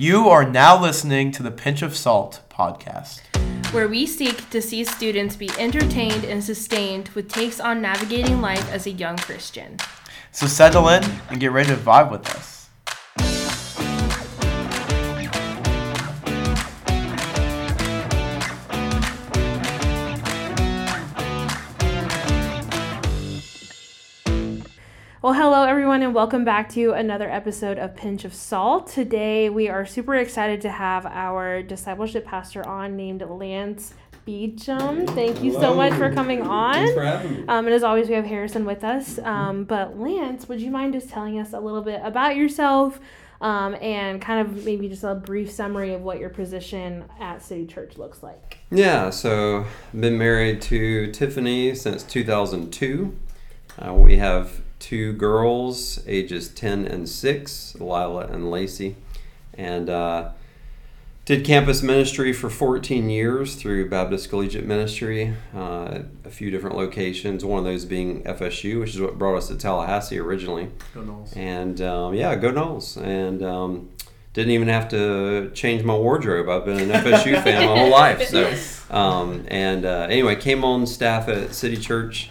You are now listening to the Pinch of Salt podcast, where we seek to see students be entertained and sustained with takes on navigating life as a young Christian. So settle in and get ready to vibe with us. Well, hello everyone, and welcome back to another episode of Pinch of Salt. Today, we are super excited to have our discipleship pastor on named Lance Beauchamp. Thank you so much for coming on. Thanks for having me. Um, and as always, we have Harrison with us. Um, but Lance, would you mind just telling us a little bit about yourself um, and kind of maybe just a brief summary of what your position at City Church looks like? Yeah, so I've been married to Tiffany since 2002. Uh, we have two girls, ages 10 and 6, Lila and Lacey. And uh, did campus ministry for 14 years through Baptist Collegiate Ministry, uh, a few different locations, one of those being FSU, which is what brought us to Tallahassee originally. Go Noles. And um, yeah, go Noles. And um, didn't even have to change my wardrobe. I've been an FSU fan my whole life. So, um, and uh, anyway, came on staff at City Church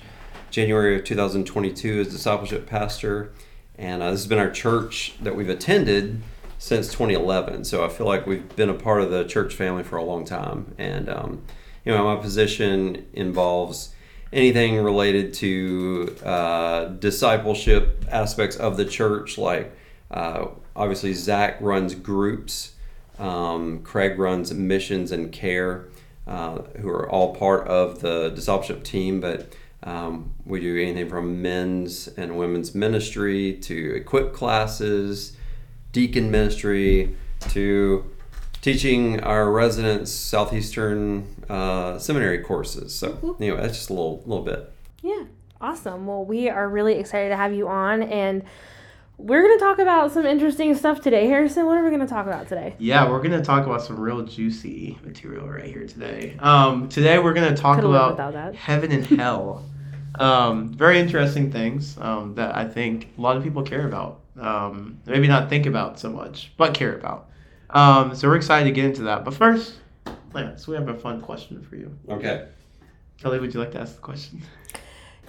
January of 2022 as discipleship pastor. And uh, this has been our church that we've attended since 2011. So I feel like we've been a part of the church family for a long time. And, um, you know, my position involves anything related to uh, discipleship aspects of the church, like uh, obviously Zach runs groups, um, Craig runs missions and care, uh, who are all part of the discipleship team, but um, we do anything from men's and women's ministry to equip classes, deacon ministry to teaching our residents southeastern uh, seminary courses. So anyway, that's just a little little bit. Yeah, awesome. Well, we are really excited to have you on and. We're going to talk about some interesting stuff today. Harrison, what are we going to talk about today? Yeah, we're going to talk about some real juicy material right here today. Um, today, we're going to talk Could've about heaven and hell. Um, very interesting things um, that I think a lot of people care about. Um, maybe not think about so much, but care about. Um, so we're excited to get into that. But first, Lance, we have a fun question for you. Okay. Kelly, would you like to ask the question?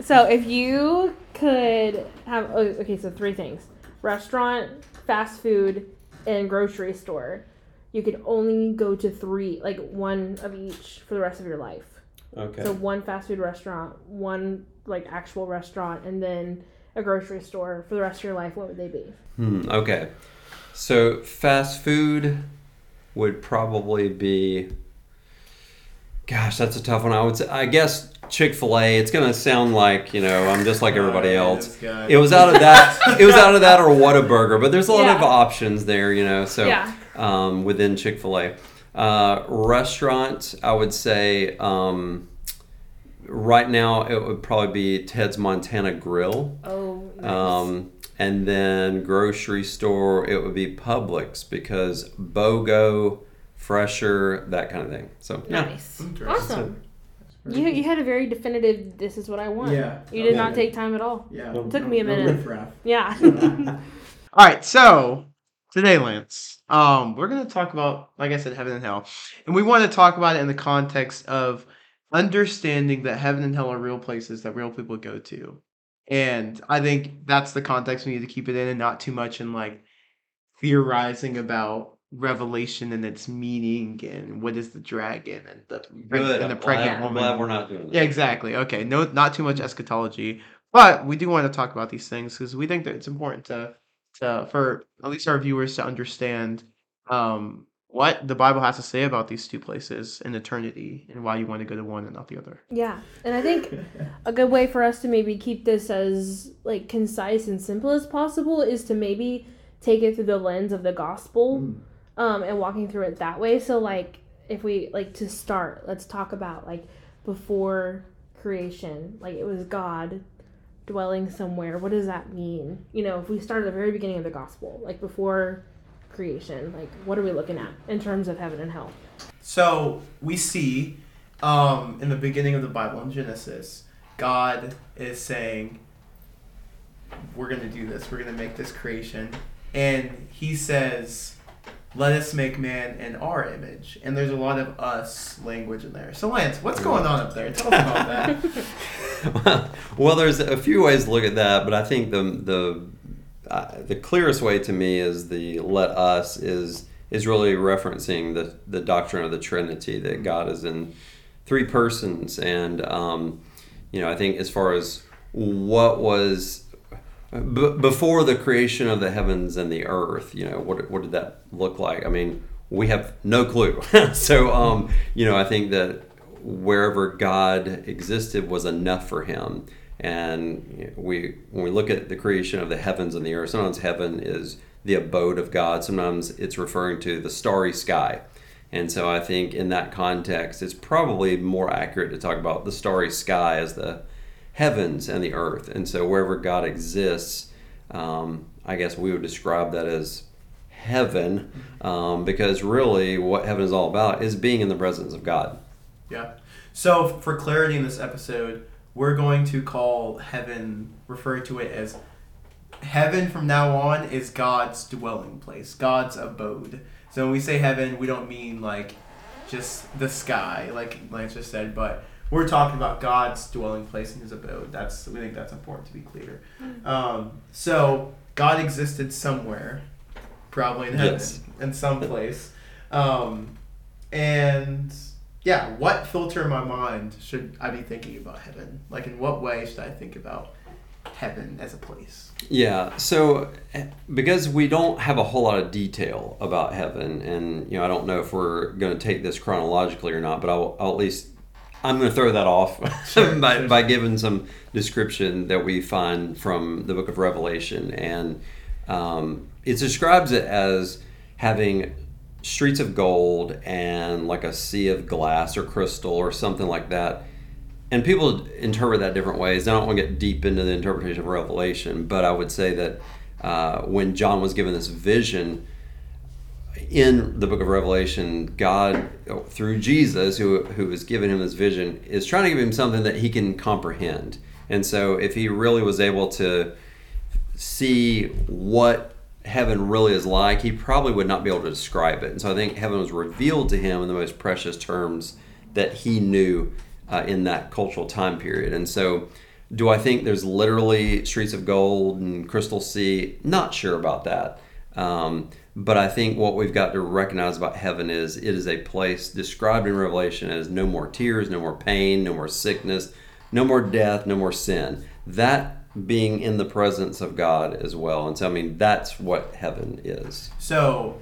So, if you could have, oh, okay, so three things restaurant, fast food, and grocery store. You could only go to three, like one of each for the rest of your life. Okay. So, one fast food restaurant, one like actual restaurant, and then a grocery store for the rest of your life. What would they be? Hmm, okay. So fast food would probably be. Gosh, that's a tough one. I would say, I guess Chick Fil A. It's gonna sound like you know I'm just like everybody else. It was out of that. it was out of that or Whataburger, but there's a lot of options there, you know. So Yeah. um, within Chick Fil A, uh, restaurant, I would say um, right now it would probably be Ted's Montana Grill. Oh, nice. Um, and then grocery store, it would be Publix because BOGO, Fresher, that kind of thing. So nice. Interesting. Awesome. You, you had a very definitive, this is what I want. Yeah. You did Yeah. not take time at all. Yeah. It took me a minute. Yeah. All right, so today, Lance, um, we're going to talk about, like I said, heaven and hell, and we want to talk about it in the context of understanding that heaven and hell are real places that real people go to, and I think that's the context we need to keep it in, and not too much in like theorizing about revelation and its meaning and what is the dragon and the good. and the pregnant I'm woman. glad we're not doing that. Yeah, exactly. Okay, no, not too much eschatology, but we do want to talk about these things because we think that it's important to, to for at least our viewers to understand um, what the Bible has to say about these two places in eternity and why you want to go to one and not the other. Yeah, and I think a good way for us to maybe keep this as like concise and simple as possible is to maybe take it through the lens of the gospel, um, and walking through it that way. So like, if we like to start, let's talk about like before creation, like it was God dwelling somewhere. What does that mean? You know, if we start at the very beginning of the gospel, like before creation, like what are we looking at in terms of heaven and hell? So we see um, in the beginning of the Bible in Genesis, God is saying, "We're going to do this. We're going to make this creation," and He says, let us make man in our image. And there's a lot of us language in there. So, Lance, what's going on up there? Tell us about that. well, there's a few ways to look at that, but I think the the uh, the clearest way to me is the "let us" is is really referencing the the doctrine of the Trinity that God is in three persons, and um, you know I think as far as what was b- before the creation of the heavens and the earth, you know what what did that look like? I mean, we have no clue. so um, you know I think that wherever God existed was enough for him and we, when we look at the creation of the heavens and the earth, sometimes heaven is the abode of God. Sometimes it's referring to the starry sky. And so I think in that context, it's probably more accurate to talk about the starry sky as the heavens and the earth. And so wherever God exists, um, I guess we would describe that as heaven, um, because really what heaven is all about is being in the presence of God. Yeah. So for clarity in this episode, we're going to call heaven, refer to it as heaven from now on is God's dwelling place, God's abode. So when we say heaven, we don't mean like just the sky, like Lance just said, but we're talking about God's dwelling place and His abode. That's we think that's important to be clear. Um, so God existed somewhere, probably in heaven, Yes. in some place, um, and yeah, what filter in my mind should I be thinking about heaven? Like, in what way should I think about heaven as a place? Yeah, so eh, because we don't have a whole lot of detail about heaven, and you know, I don't know if we're going to take this chronologically or not, but I'll, I'll at least I'm going to throw that off Sure, by, sure. by giving some description that we find from the Book of Revelation, and um, it describes it as having streets of gold and like a sea of glass or crystal or something like that and people interpret that different ways. I don't want to get deep into the interpretation of Revelation, but I would say that uh, when John was given this vision in the book of Revelation, God, through Jesus, who, who has given him this vision, is trying to give him something that he can comprehend. And so, if he really was able to see what heaven really is like, he probably would not be able to describe it. And so, I think heaven was revealed to him in the most precious terms that he knew uh, in that cultural time period. And so, do I think there's literally streets of gold and crystal sea? Not sure about that. Um, but I think what we've got to recognize about heaven is it is a place described in Revelation as no more tears, no more pain, no more sickness, no more death, no more sin. That being in the presence of God as well. And so, I mean, that's what heaven is. So,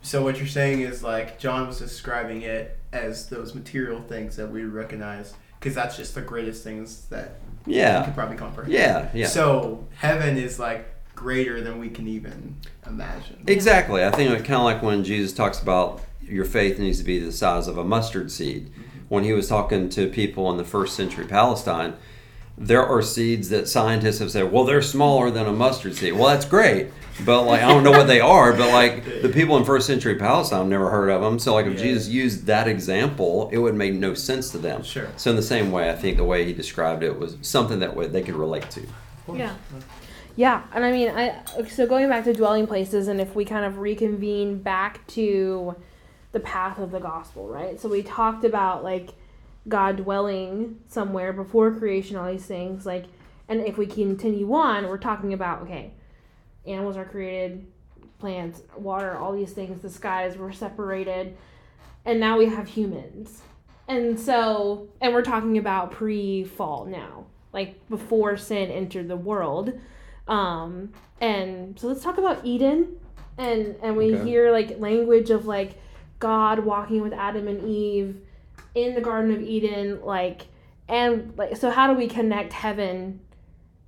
so what you're saying is like John was describing it as those material things that we recognize because that's just the greatest things that we Yeah. could probably comprehend. Yeah. Yeah. So heaven is like greater than we can even imagine. Exactly. I think it's kind of like when Jesus talks about your faith needs to be the size of a mustard seed. Mm-hmm. When he was talking to people in the first century Palestine, there are seeds that scientists have said, well, they're smaller than a mustard seed. Well, that's great, but like I don't know what they are. But like the people in first century Palestine, never heard of them. So like if Yeah. Jesus used that example, it would make no sense to them. Sure. So in the same way, I think the way he described it was something that they could relate to. Yeah. Yeah, and I mean, I so going back to dwelling places, and if we kind of reconvene back to the path of the gospel, right? So we talked about like God dwelling somewhere before creation, all these things, like, and if we continue on, we're talking about okay, animals are created, plants, water, all these things, the skies were separated, and now we have humans, and so, and we're talking about pre-fall now, like before sin entered the world um and so let's talk about eden and and we Okay. hear like language of like god walking with adam and eve in the garden of eden like and like so how do we connect heaven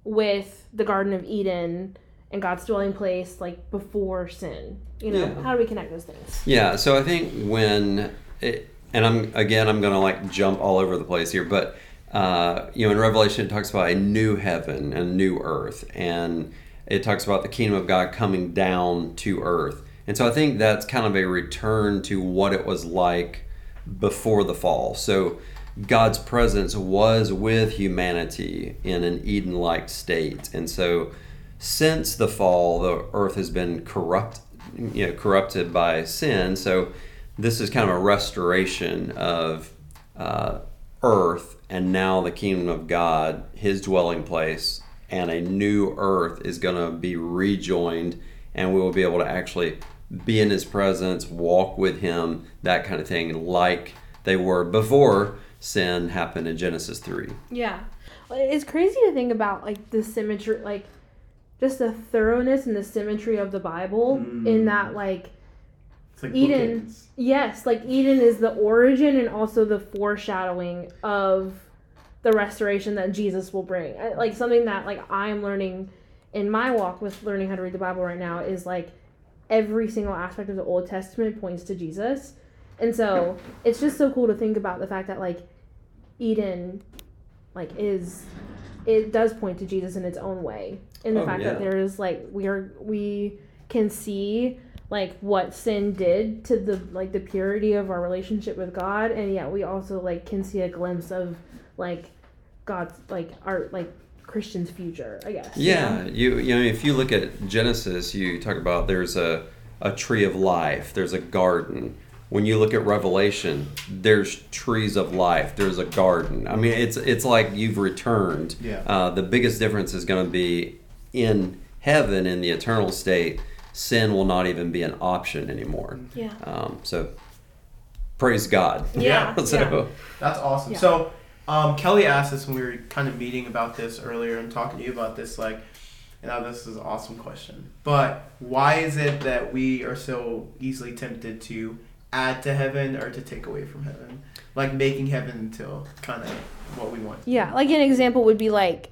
with the garden of eden and god's dwelling place like before sin? You know Yeah. how do we connect those things? Yeah, so I think when, it, and I'm again, I'm gonna like jump all over the place here, but uh, you know, in Revelation it talks about a new heaven and a new earth, and it talks about the kingdom of God coming down to earth, and so I think that's kind of a return to what it was like before the fall. So God's presence was with humanity in an Eden-like state, and so since the fall, the earth has been corrupt you know corrupted by sin. So this is kind of a restoration of uh, earth, and now the kingdom of God, His dwelling place, and a new earth is going to be rejoined, and we will be able to actually be in His presence, walk with Him, that kind of thing, like they were before sin happened in Genesis three. Yeah. It's crazy to think about like the symmetry like just the thoroughness and the symmetry of the Bible in Mm. that like It's like Eden. bookends. yes, like Eden is the origin and also the foreshadowing of the restoration that Jesus will bring. Like something that like I'm learning in my walk with learning how to read the Bible right now is like every single aspect of the Old Testament points to Jesus. And so it's just so cool to think about the fact that like Eden like is it does point to Jesus in its own way. In the Oh, fact yeah. that there is like we are we can see like what sin did to the like the purity of our relationship with God and yet we also like can see a glimpse of like God's like our like Christian's future, I guess. you Yeah, know? you you know if you look at Genesis, you talk about there's a a tree of life, there's a garden. When you look at Revelation, there's trees of life, there's a garden. I mean, it's it's like you've returned. Yeah. Uh, the biggest difference is going to be in heaven in the eternal state. Sin will not even be an option anymore. Yeah. Um, so, praise God. Yeah. so, yeah. That's awesome. Yeah. So, um, Kelly asked us when we were kind of meeting about this earlier and talking to you about this, like, and now this is an awesome question. But why is it that we are so easily tempted to add to heaven or to take away from heaven? Like making heaven into kind of what we want. Yeah, like an example would be like,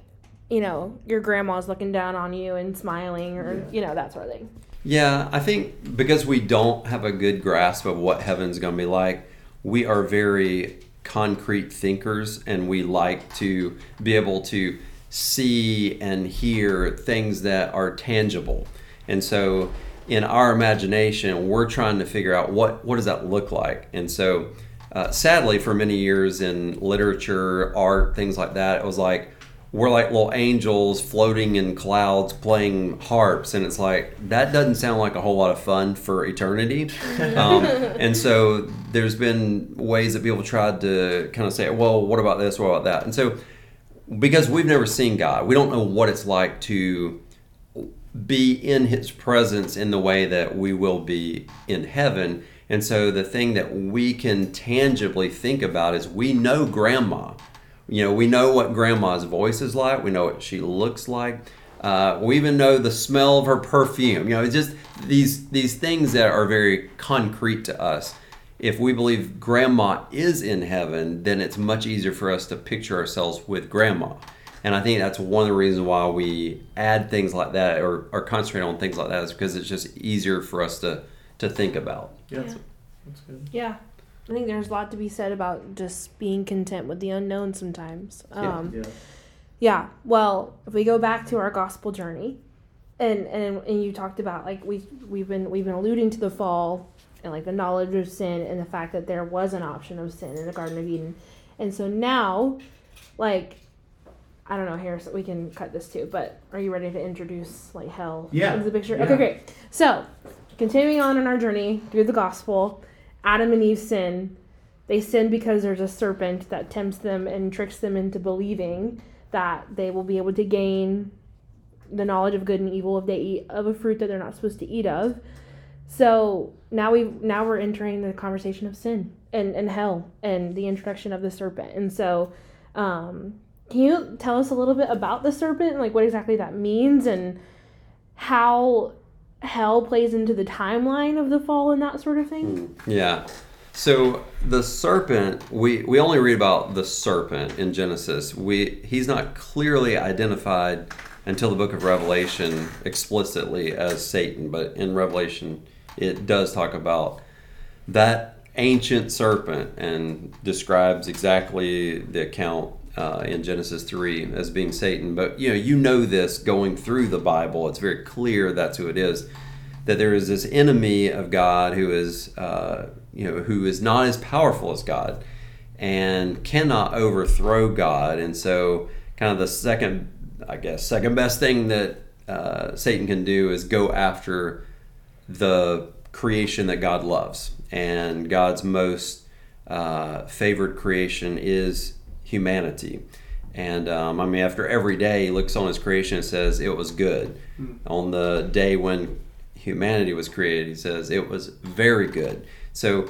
you know, your grandma's looking down on you and smiling or Yeah. you know, that sort of thing. Yeah, I think because we don't have a good grasp of what heaven's going to be like, we are very concrete thinkers and we like to be able to see and hear things that are tangible. And so in our imagination, we're trying to figure out what what does that look like. And so uh, sadly for many years in literature, art, things like that, it was like we're like little angels floating in clouds playing harps and it's like that doesn't sound like a whole lot of fun for eternity. Um, and so there's been ways that people tried to kind of say well what about this? What about that? And so because we've never seen god we don't know what it's like to be in his presence in the way that we will be in heaven. And so the thing that we can tangibly think about is we know grandma you know, we know what grandma's voice is like. We know what she looks like. Uh, we even know the smell of her perfume. You know, it's just these these things that are very concrete to us. If we believe grandma is in heaven, then it's much easier for us to picture ourselves with grandma. And I think that's one of the reasons why we add things like that or, or concentrate on things like that is because it's just easier for us to, to think about. Yeah, that's, Yeah. that's good. Yeah. I think there's a lot to be said about just being content with the unknown sometimes. Yeah. Um, Yeah. Yeah. Well, if we go back to our gospel journey, and and and you talked about like we we've been we've been alluding to the fall and like the knowledge of sin and the fact that there was an option of sin in the Garden of Eden, and so now, like, I don't know. Here, so we can cut this too. But are you ready to introduce like hell Yeah. into the picture? Yeah. Okay, great. So, continuing on in our journey through the gospel, Adam and Eve sin. They sin because there's a serpent that tempts them and tricks them into believing that they will be able to gain the knowledge of good and evil if they eat of a fruit that they're not supposed to eat of. So now we now we're entering the conversation of sin and, and hell and the introduction of the serpent. And so um, can you tell us a little bit about the serpent and like what exactly that means and how hell plays into the timeline of the fall and that sort of thing? Hmm. Yeah. So the serpent, we, we only read about the serpent in Genesis. We he's not clearly identified until the book of Revelation explicitly as Satan, but in Revelation it does talk about that ancient serpent and describes exactly the account uh, in Genesis 3 as being Satan. But you know, you know this going through the Bible. It's very clear that's who it is. That there is this enemy of God who is, uh, you know, who is not as powerful as God and cannot overthrow God. And so, kind of the second, I guess, second best thing that uh, Satan can do is go after the creation that God loves, and God's most uh, favored creation is humanity. And um, I mean, after every day, he looks on his creation and says, It was good. On the day when humanity was created, he says, It was very good. So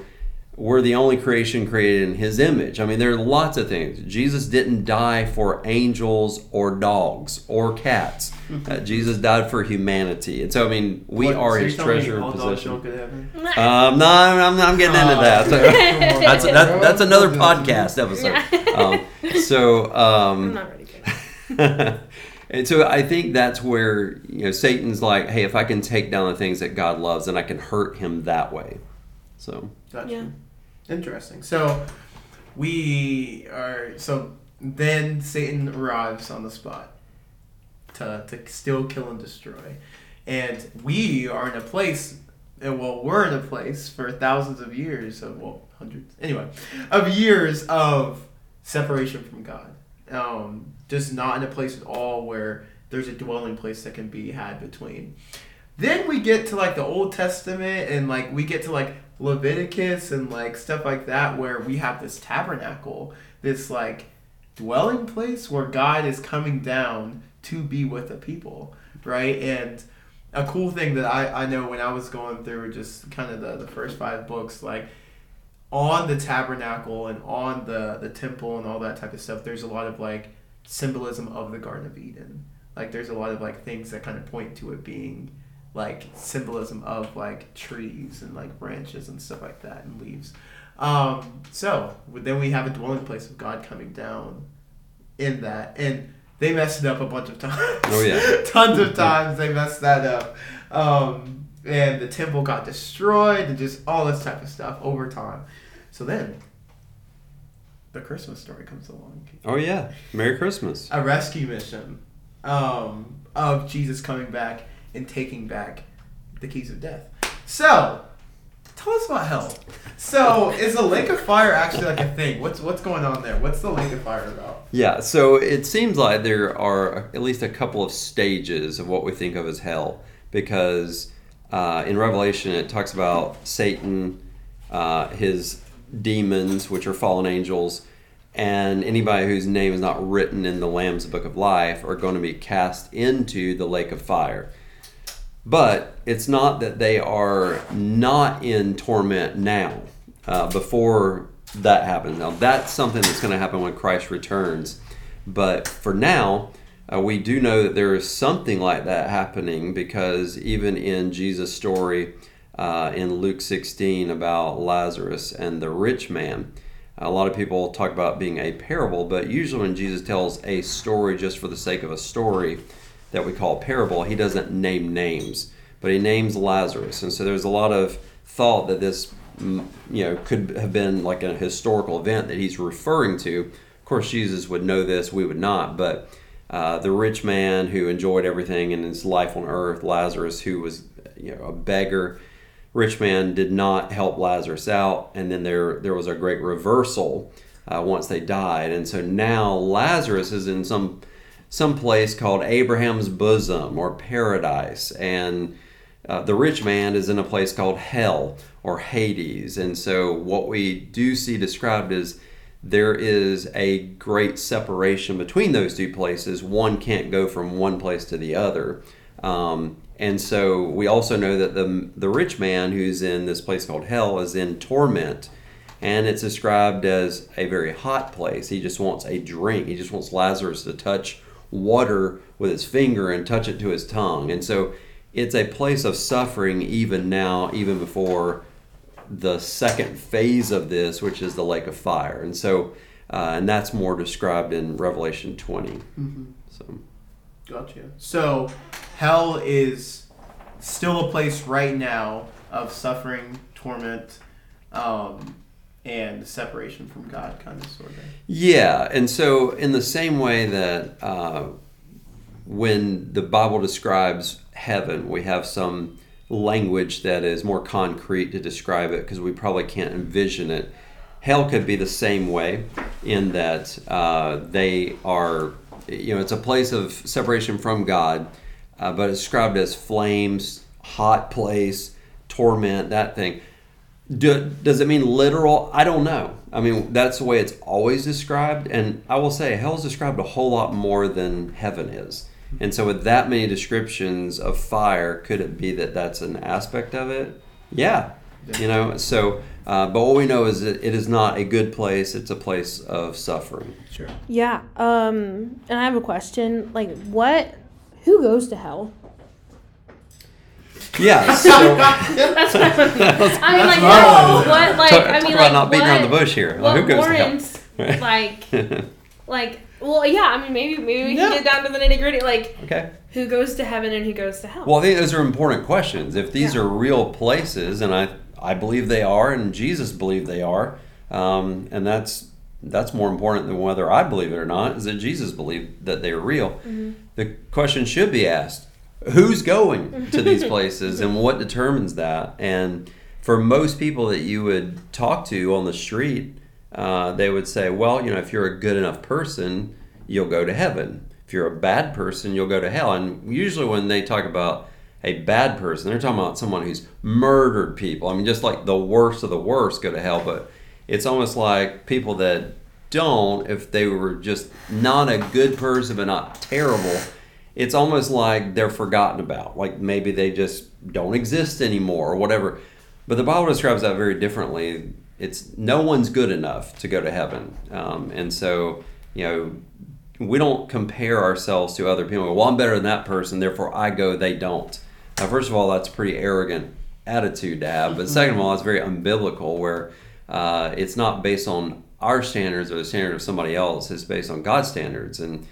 we're the only creation created in his image. I mean, there are lots of things. Jesus didn't die for angels or dogs or cats. Uh, Jesus died for humanity. And so, I mean, we What, are so his treasure all dogs possession. don't go to heaven? Um, no, I'm, I'm getting into that. So, that's that, that's another podcast episode. Um, so, I'm um, not ready and so I think that's where you know Satan's like, hey, if I can take down the things that God loves, then I can hurt him that way. So Gotcha. Yeah. Interesting. So we are so then Satan arrives on the spot to to steal, kill, and destroy, and we are in a place. And well, we're in a place for thousands of years of well, hundreds anyway, of years of separation from God. Um, just not in a place at all where there's a dwelling place that can be had between. Then we get to like the Old Testament and like we get to like Leviticus and like stuff like that where we have this tabernacle, this like dwelling place where God is coming down to be with the people, right? And a cool thing that I, I know when I was going through just kind of the, the first five books, like on the tabernacle and on the, the temple and all that type of stuff, there's a lot of like symbolism of the Garden of Eden. Like there's a lot of like things that kind of point to it being like symbolism of like trees and like branches and stuff like that and leaves. Um, so then we have a dwelling place of God coming down in that, and they messed it up a bunch of times. Oh, yeah. tons of times they messed that up. Um, and the temple got destroyed and just all this type of stuff over time. So then the Christmas story comes along oh yeah, Merry Christmas. a rescue mission um, of Jesus coming back and taking back the keys of death. So, tell us about hell. So, is the lake of fire actually like a thing? What's what's going on there? What's the lake of fire about? Yeah, so it seems like there are at least a couple of stages of what we think of as hell, because uh, in Revelation it talks about Satan, uh, his demons, which are fallen angels, and anybody whose name is not written in the Lamb's Book of Life are going to be cast into the lake of fire. But it's not that they are not in torment now. Uh, before that happens, now that's something that's going to happen when Christ returns. But for now, uh, we do know that there is something like that happening because even in Jesus' story uh, in Luke 16 about Lazarus and the rich man, a lot of people talk about being a parable, but usually when Jesus tells a story just for the sake of a story that we call a parable, he doesn't name names, but he names Lazarus. And so there's a lot of thought that this mm, you know could have been like a historical event that he's referring to. Of course, Jesus would know this, we would not, but uh, the rich man who enjoyed everything in his life on earth, Lazarus, who was you know a beggar, rich man did not help Lazarus out, and then there there was a great reversal uh, once they died, and so now Lazarus is in some some place called Abraham's bosom or paradise, and uh, the rich man is in a place called hell or Hades, and so what we do see described is there is a great separation between those two places. One can't go from one place to the other. Um, and so we also know that the, the rich man who's in this place called hell is in torment. And it's described as a very hot place. He just wants a drink. He just wants Lazarus to touch water with his finger and touch it to his tongue. And so it's a place of suffering even now, even before the second phase of this, which is the lake of fire. And so, uh, and that's more described in Revelation 20. Mm-hmm. So, Gotcha. So, hell is still a place right now of suffering, torment, um, and separation from God, kind of, sort of. yeah. And so, in the same way that uh, when the Bible describes heaven, we have some language that is more concrete to describe it because we probably can't envision it. Hell could be the same way in that uh, they are, you know, it's a place of separation from God, uh, but it's described as flames, hot place, torment, that thing. Do, does it mean literal? I don't know. I mean, that's the way it's always described. And I will say, hell is described a whole lot more than heaven is. And so, with that many descriptions of fire, could it be that that's an aspect of it? Yeah. You know, so, uh, but what we know is that it is not a good place, it's a place of suffering. Sure. Yeah. Um, and I have a question. Like, what? Who goes to hell? Yeah, so. That's what I'm, I mean, like, what what? what like, talk, I talk mean, about like, not beating what, around the bush here. Like, who goes warrants, to hell? like, like, well, yeah. I mean, maybe, maybe we Yeah. can get down to the nitty gritty. Like, okay. who goes to heaven and who goes to hell? Well, I think those are important questions. If these Yeah. are real places, and I, I believe they are, and Jesus believed they are, um, and that's that's more important than whether I believe it or not. Is that Jesus believed that they are real? Mm-hmm. The question should be asked: Who's going to these places, and what determines that? And for most people that you would talk to on the street, uh, they would say, "Well, you know, if you're a good enough person, you'll go to heaven. If you're a bad person, you'll go to hell." And usually, when they talk about a bad person, they're talking about someone who's murdered people. I mean, just like the worst of the worst go to hell. But it's almost like people that don't, if they were just not a good person but not terrible, it's almost like they're forgotten about. Like maybe they just don't exist anymore or whatever. But the Bible describes that very differently. It's no one's good enough to go to heaven. Um, and so, you know, we don't compare ourselves to other people. Well, I'm better than that person, therefore I go, they don't. Now, first of all, that's a pretty arrogant attitude to have. But second of all, it's very unbiblical where uh, it's not based on our standards or the standard of somebody else. It's based on God's standards. And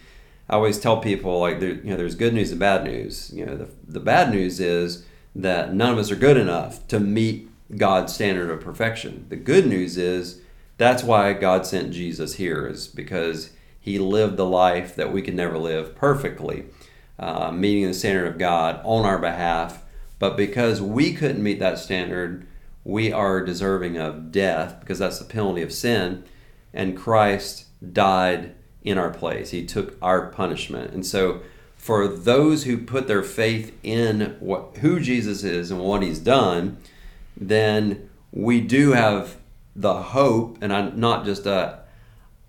I always tell people like, there, you know, there's good news and bad news. You know, the, the bad news is that none of us are good enough to meet God's standard of perfection. The good news is that's why God sent Jesus here is because he lived the life that we could never live perfectly, uh, meeting the standard of God on our behalf. But because we couldn't meet that standard, we are deserving of death because that's the penalty of sin. And Christ died in our place. He took our punishment. And so, for those who put their faith in what who Jesus is and what He's done, then we do have the hope, and I, not just a.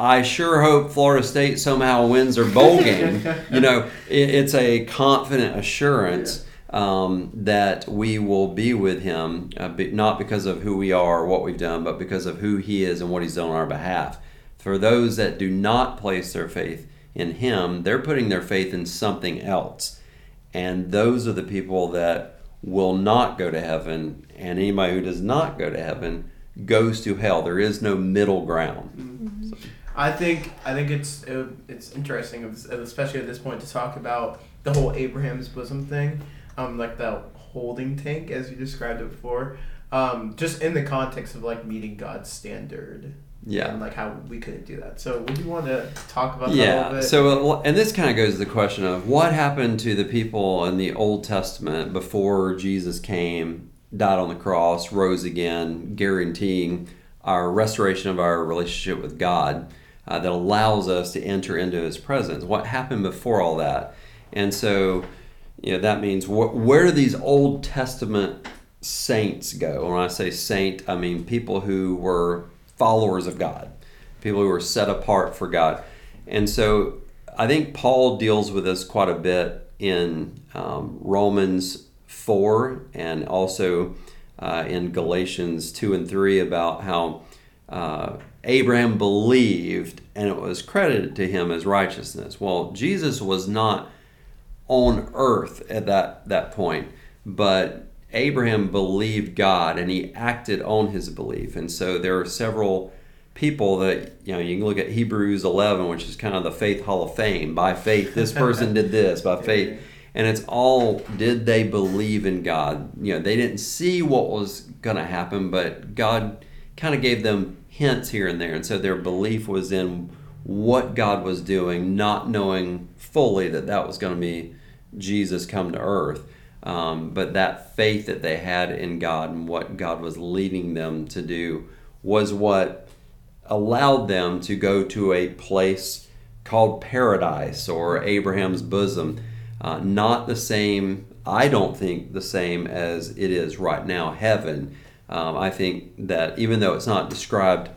I sure hope Florida State somehow wins their bowl game. you know, it, it's a confident assurance um, that we will be with Him, uh, be, not because of who we are or what we've done, but because of who He is and what He's done on our behalf. For those that do not place their faith in Him, they're putting their faith in something else. And those are the people that will not go to heaven. And anybody who does not go to heaven goes to hell. There is no middle ground. I think I think it's it, it's interesting, especially at this point, to talk about the whole Abraham's bosom thing, um, like the holding tank as you described it before, um, just in the context of like meeting God's standard. Yeah. And like how we couldn't do that. So would you want to talk about that a Yeah. little bit? So, uh, and this kind of goes to the question of what happened to the people in the Old Testament before Jesus came, died on the cross, rose again, guaranteeing our restoration of our relationship with God uh, that allows us to enter into His presence. What happened before all that? And so, you know, that means wh- where do these Old Testament saints go? When I say saint, I mean people who were followers of God, people who were set apart for God. And so I think Paul deals with this quite a bit in um, Romans 4 and also uh, in Galatians 2 and 3 about how uh, Abraham believed and it was credited to him as righteousness. Well, Jesus was not on earth at that, that point, but Abraham believed God and he acted on his belief. And so there are several people that, you know, you can look at Hebrews 11, which is kind of the faith hall of fame. By faith, this person did this, by faith. And it's all, did they believe in God? You know, they didn't see what was going to happen, but God kind of gave them hints here and there. And so their belief was in what God was doing, not knowing fully that that was going to be Jesus come to earth. Um, but that faith that they had in God and what God was leading them to do was what allowed them to go to a place called paradise or Abraham's bosom. Uh, not the same I don't think the same as it is right now, heaven. Um, I think that even though it's not described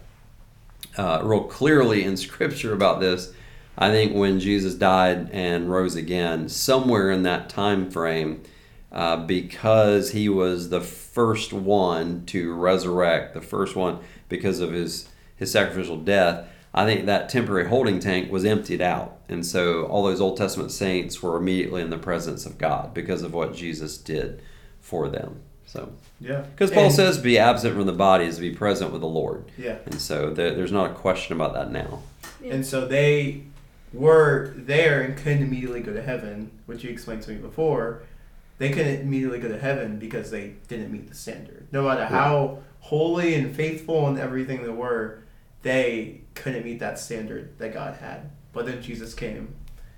uh, real clearly in Scripture about this, I think when Jesus died and rose again, somewhere in that time frame, uh, because he was the first one to resurrect, the first one because of his his sacrificial death. I think that temporary holding tank was emptied out, and so all those Old Testament saints were immediately in the presence of God because of what Jesus did for them. So, Yeah. because Paul And- says, "Be absent from the body is to be present with the Lord," Yeah. and so there, there's not a question about that now. And so they were there and couldn't immediately go to heaven, which you explained to me before. They couldn't immediately go to heaven because they didn't meet the standard. No matter how holy and faithful and everything they were, they couldn't meet that standard that God had. But then Jesus came.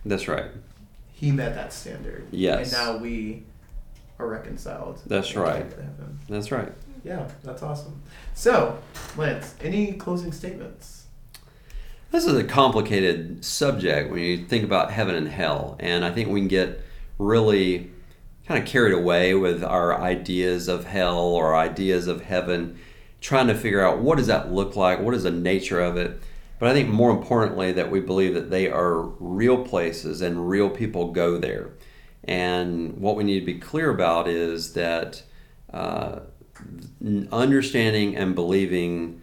That's right. He met that standard. Yes. And now we are reconciled. That's right. go to heaven. That's right. Yeah, that's awesome. So, Lance, any closing statements? This is a complicated subject when you think about heaven and hell, and I think we can get really kind of carried away with our ideas of hell or ideas of heaven, trying to figure out what does that look like, what is the nature of it. But I think more importantly that we believe that they are real places and real people go there. And what we need to be clear about is that uh, understanding and believing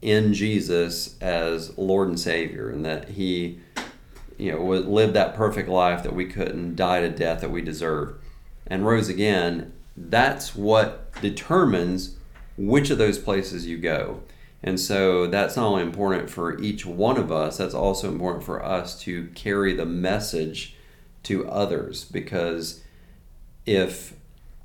in Jesus as Lord and Savior, and that He, you know, lived that perfect life that we couldn't, died a death that we deserve, and rose again. That's what determines which of those places you go. And so that's not only important for each one of us, that's also important for us to carry the message to others because if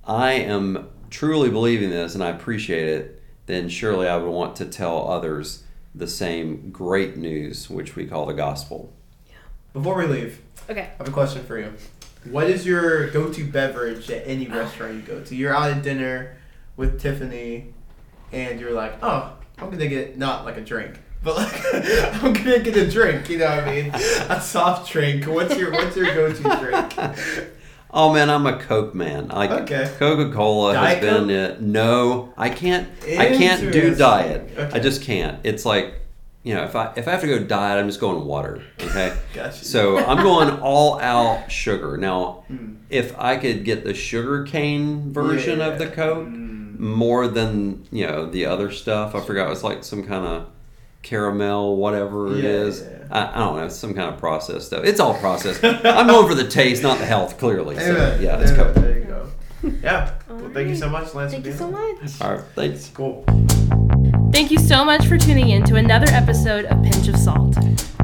I am truly believing this and I appreciate it, then surely I would want to tell others the same great news, which we call the gospel. Yeah. Before we leave, Okay. I have a question for you. What is your go-to beverage at any restaurant you go to? You're out at dinner with Tiffany, and you're like, "Oh, I'm gonna get not like a drink, but like I'm gonna get a drink." You know what I mean? A soft drink. What's your What's your go-to drink? Oh man, I'm a Coke man. Like Okay. Coca-Cola Diet has been it. No, I can't. I can't do diet. I just can't. It's like, you know, if I if I have to go diet, I'm just going water. Okay. Gotcha. So I'm going all out sugar. Now, Mm. if I could get the sugar cane version of the Coke Mm. more than you know the other stuff, I forgot it's like some kind of caramel, whatever it Yeah, is. yeah. I, I don't know, it's some kind of processed stuff. It's all processed. I'm going for the taste, not the health. Clearly, so Amen. yeah, it's Amen. There you go. Yeah. Well, thank you so much, Lance. Thank for you being so on. much. All right, thanks. Cool. Thank you so much for tuning in to another episode of Pinch of Salt.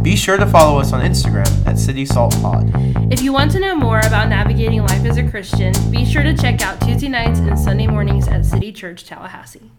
Be sure to follow us on Instagram at City Salt Pod. If you want to know more about navigating life as a Christian, be sure to check out Tuesday nights and Sunday mornings at City Church Tallahassee.